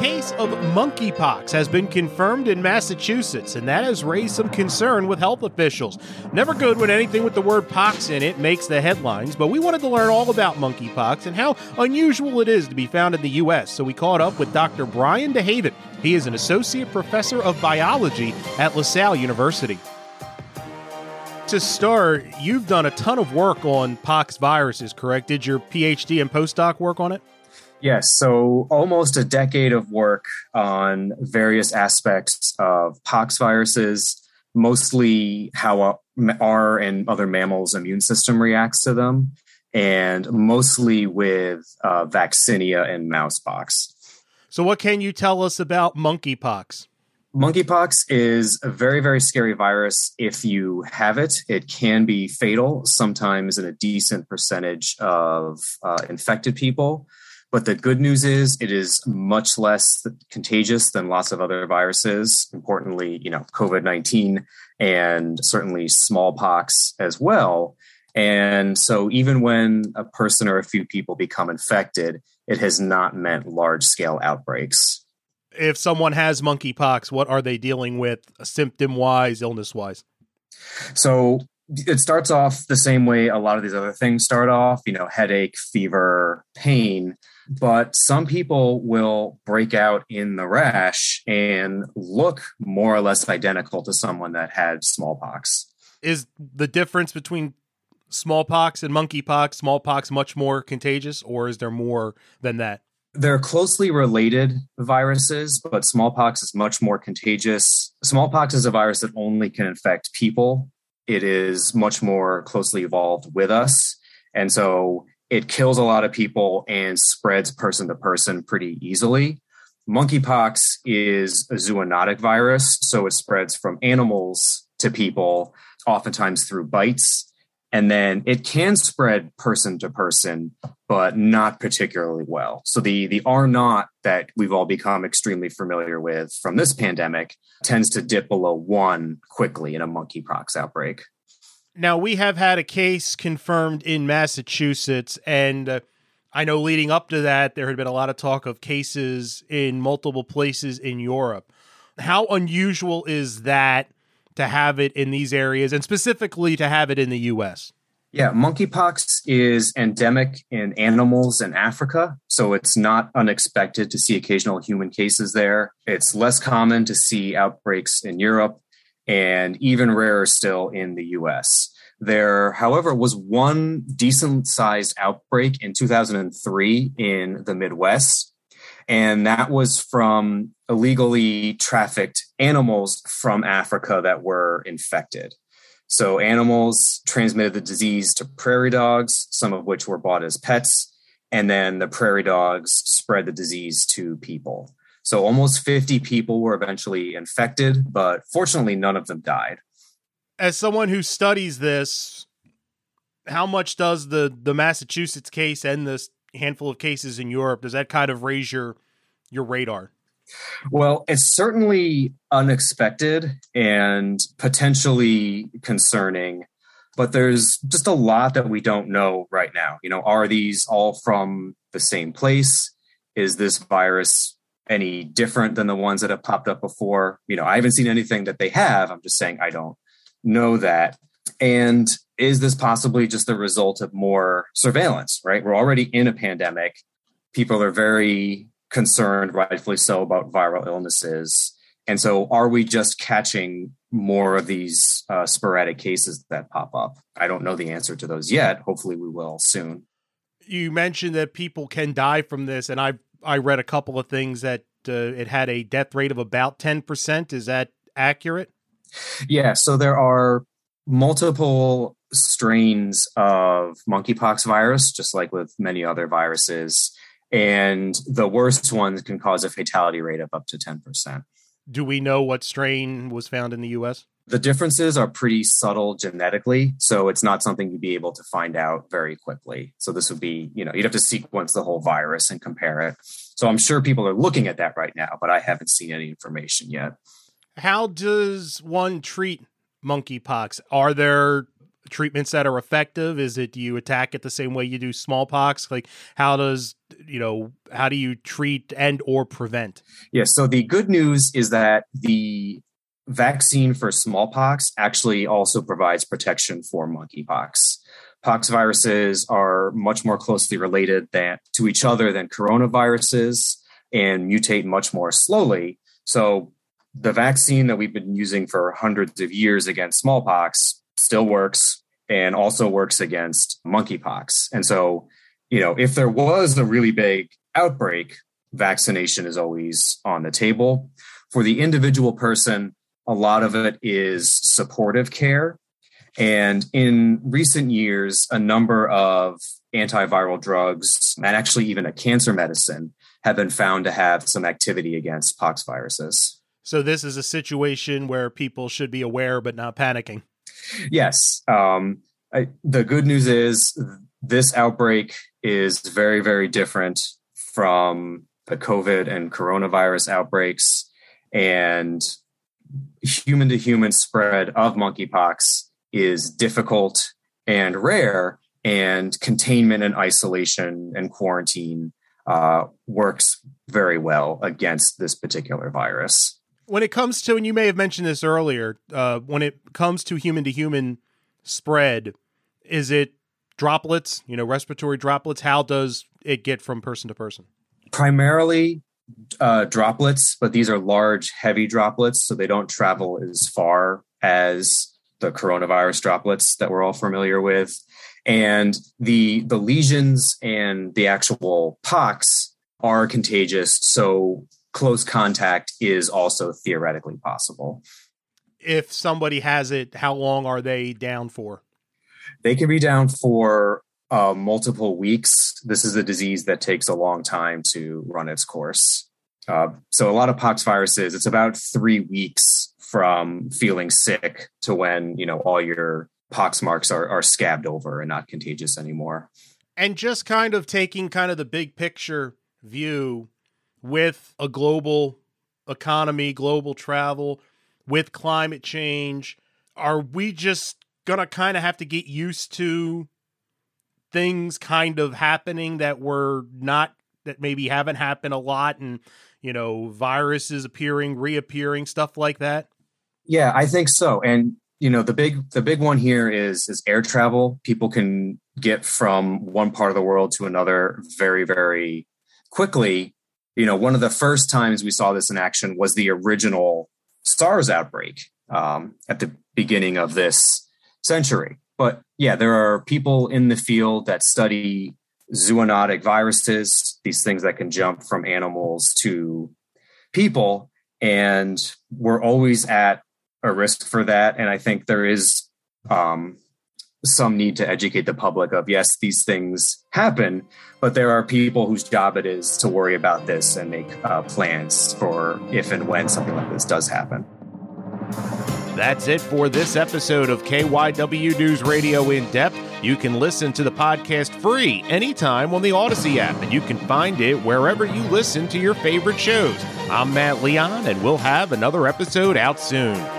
Case of monkeypox has been confirmed in Massachusetts, and that has raised some concern with health officials. Never good when anything with the word pox in it makes the headlines, but we wanted to learn all about monkeypox and how unusual it is to be found in the U.S., so we caught up with Dr. Brian DeHaven. He is an associate professor of biology at LaSalle University. To start, you've done a ton of work on pox viruses, correct? Did your PhD and postdoc work on it? Yes, so almost a decade of work on various aspects of pox viruses, mostly how our and other mammals' immune system reacts to them, and mostly with uh, vaccinia and mousepox. So, what can you tell us about monkeypox? Monkeypox is a very, very scary virus. If you have it, it can be fatal, sometimes in a decent percentage of uh, infected people. But the good news is it is much less contagious than lots of other viruses. Importantly, you know, COVID 19 and certainly smallpox as well. And so even when a person or a few people become infected, it has not meant large scale outbreaks. If someone has monkeypox, what are they dealing with symptom wise, illness wise? So it starts off the same way a lot of these other things start off, you know, headache, fever, pain but some people will break out in the rash and look more or less identical to someone that had smallpox. Is the difference between smallpox and monkeypox, smallpox much more contagious, or is there more than that? They're closely related viruses, but smallpox is much more contagious. Smallpox is a virus that only can infect people. It is much more closely evolved with us. And so it kills a lot of people and spreads person to person pretty easily. Monkeypox is a zoonotic virus, so it spreads from animals to people, oftentimes through bites. And then it can spread person to person, but not particularly well. So the, the R naught that we've all become extremely familiar with from this pandemic tends to dip below one quickly in a monkeypox outbreak. Now, we have had a case confirmed in Massachusetts, and uh, I know leading up to that, there had been a lot of talk of cases in multiple places in Europe. How unusual is that to have it in these areas, and specifically to have it in the U.S.? Yeah, monkeypox is endemic in animals in Africa, so it's not unexpected to see occasional human cases there. It's less common to see outbreaks in Europe and even rarer still in the US. There, however, was one decent sized outbreak in 2003 in the Midwest, and that was from illegally trafficked animals from Africa that were infected. So, animals transmitted the disease to prairie dogs, some of which were bought as pets, and then the prairie dogs spread the disease to people. So almost 50 people were eventually infected, but fortunately, none of them died. As someone who studies this, how much does the the Massachusetts case and this handful of cases in Europe does that kind of raise your your radar? Well, it's certainly unexpected and potentially concerning, but there's just a lot that we don't know right now. You know, are these all from the same place? Is this virus any different than the ones that have popped up before. You know, I haven't seen anything that they have. I'm just saying I don't know that. And is this possibly just the result of more surveillance, right? We're already in a pandemic. People are very concerned, rightfully so, about viral illnesses. And so, are we just catching more of these uh, sporadic cases that pop up? I don't know the answer to those yet. Hopefully, we will soon. You mentioned that people can die from this, and I've I read a couple of things that uh, it had a death rate of about 10%. Is that accurate? Yeah. So there are multiple strains of monkeypox virus, just like with many other viruses. And the worst ones can cause a fatality rate of up to 10%. Do we know what strain was found in the US? The differences are pretty subtle genetically, so it's not something you'd be able to find out very quickly. So this would be, you know, you'd have to sequence the whole virus and compare it. So I'm sure people are looking at that right now, but I haven't seen any information yet. How does one treat monkeypox? Are there treatments that are effective? Is it do you attack it the same way you do smallpox? Like how does you know how do you treat and or prevent? Yeah, so the good news is that the vaccine for smallpox actually also provides protection for monkeypox. Pox viruses are much more closely related than, to each other than coronaviruses and mutate much more slowly. So the vaccine that we've been using for hundreds of years against smallpox still works and also works against monkeypox. And so, you know, if there was a really big outbreak, vaccination is always on the table. For the individual person, a lot of it is supportive care. And in recent years, a number of antiviral drugs and actually even a cancer medicine have been found to have some activity against pox viruses. So, this is a situation where people should be aware but not panicking. Yes. Um, I, the good news is this outbreak is very, very different from the COVID and coronavirus outbreaks. And human to human spread of monkeypox is difficult and rare, and containment and isolation and quarantine uh, works very well against this particular virus. When it comes to, and you may have mentioned this earlier, uh, when it comes to human to human spread, is it droplets, you know, respiratory droplets? How does it get from person to person? Primarily uh, droplets, but these are large, heavy droplets, so they don't travel as far as the coronavirus droplets that we're all familiar with. And the the lesions and the actual pox are contagious, so close contact is also theoretically possible. If somebody has it, how long are they down for? They can be down for uh, multiple weeks. This is a disease that takes a long time to run its course. Uh, so a lot of pox viruses, it's about three weeks from feeling sick to when you know all your pox marks are, are scabbed over and not contagious anymore. And just kind of taking kind of the big picture view with a global economy, global travel, with climate change, are we just gonna kind of have to get used to things kind of happening that were not that maybe haven't happened a lot and you know viruses appearing reappearing stuff like that? Yeah i think so. And you know the big the big one here is is air travel. People can get from one part of the world to another very very quickly you know one of the first times we saw this in action was the original sars outbreak um, at the beginning of this century but yeah, there are people in the field that study zoonotic viruses, these things that can jump from animals to people. And we're always at a risk for that. And I think there is um, some need to educate the public of yes, these things happen, but there are people whose job it is to worry about this and make uh, plans for if and when something like this does happen. That's it for this episode of KYW News Radio in depth. You can listen to the podcast free anytime on the Audacy app, and you can find it wherever you listen to your favorite shows. I'm Matt Leon, and we'll have another episode out soon.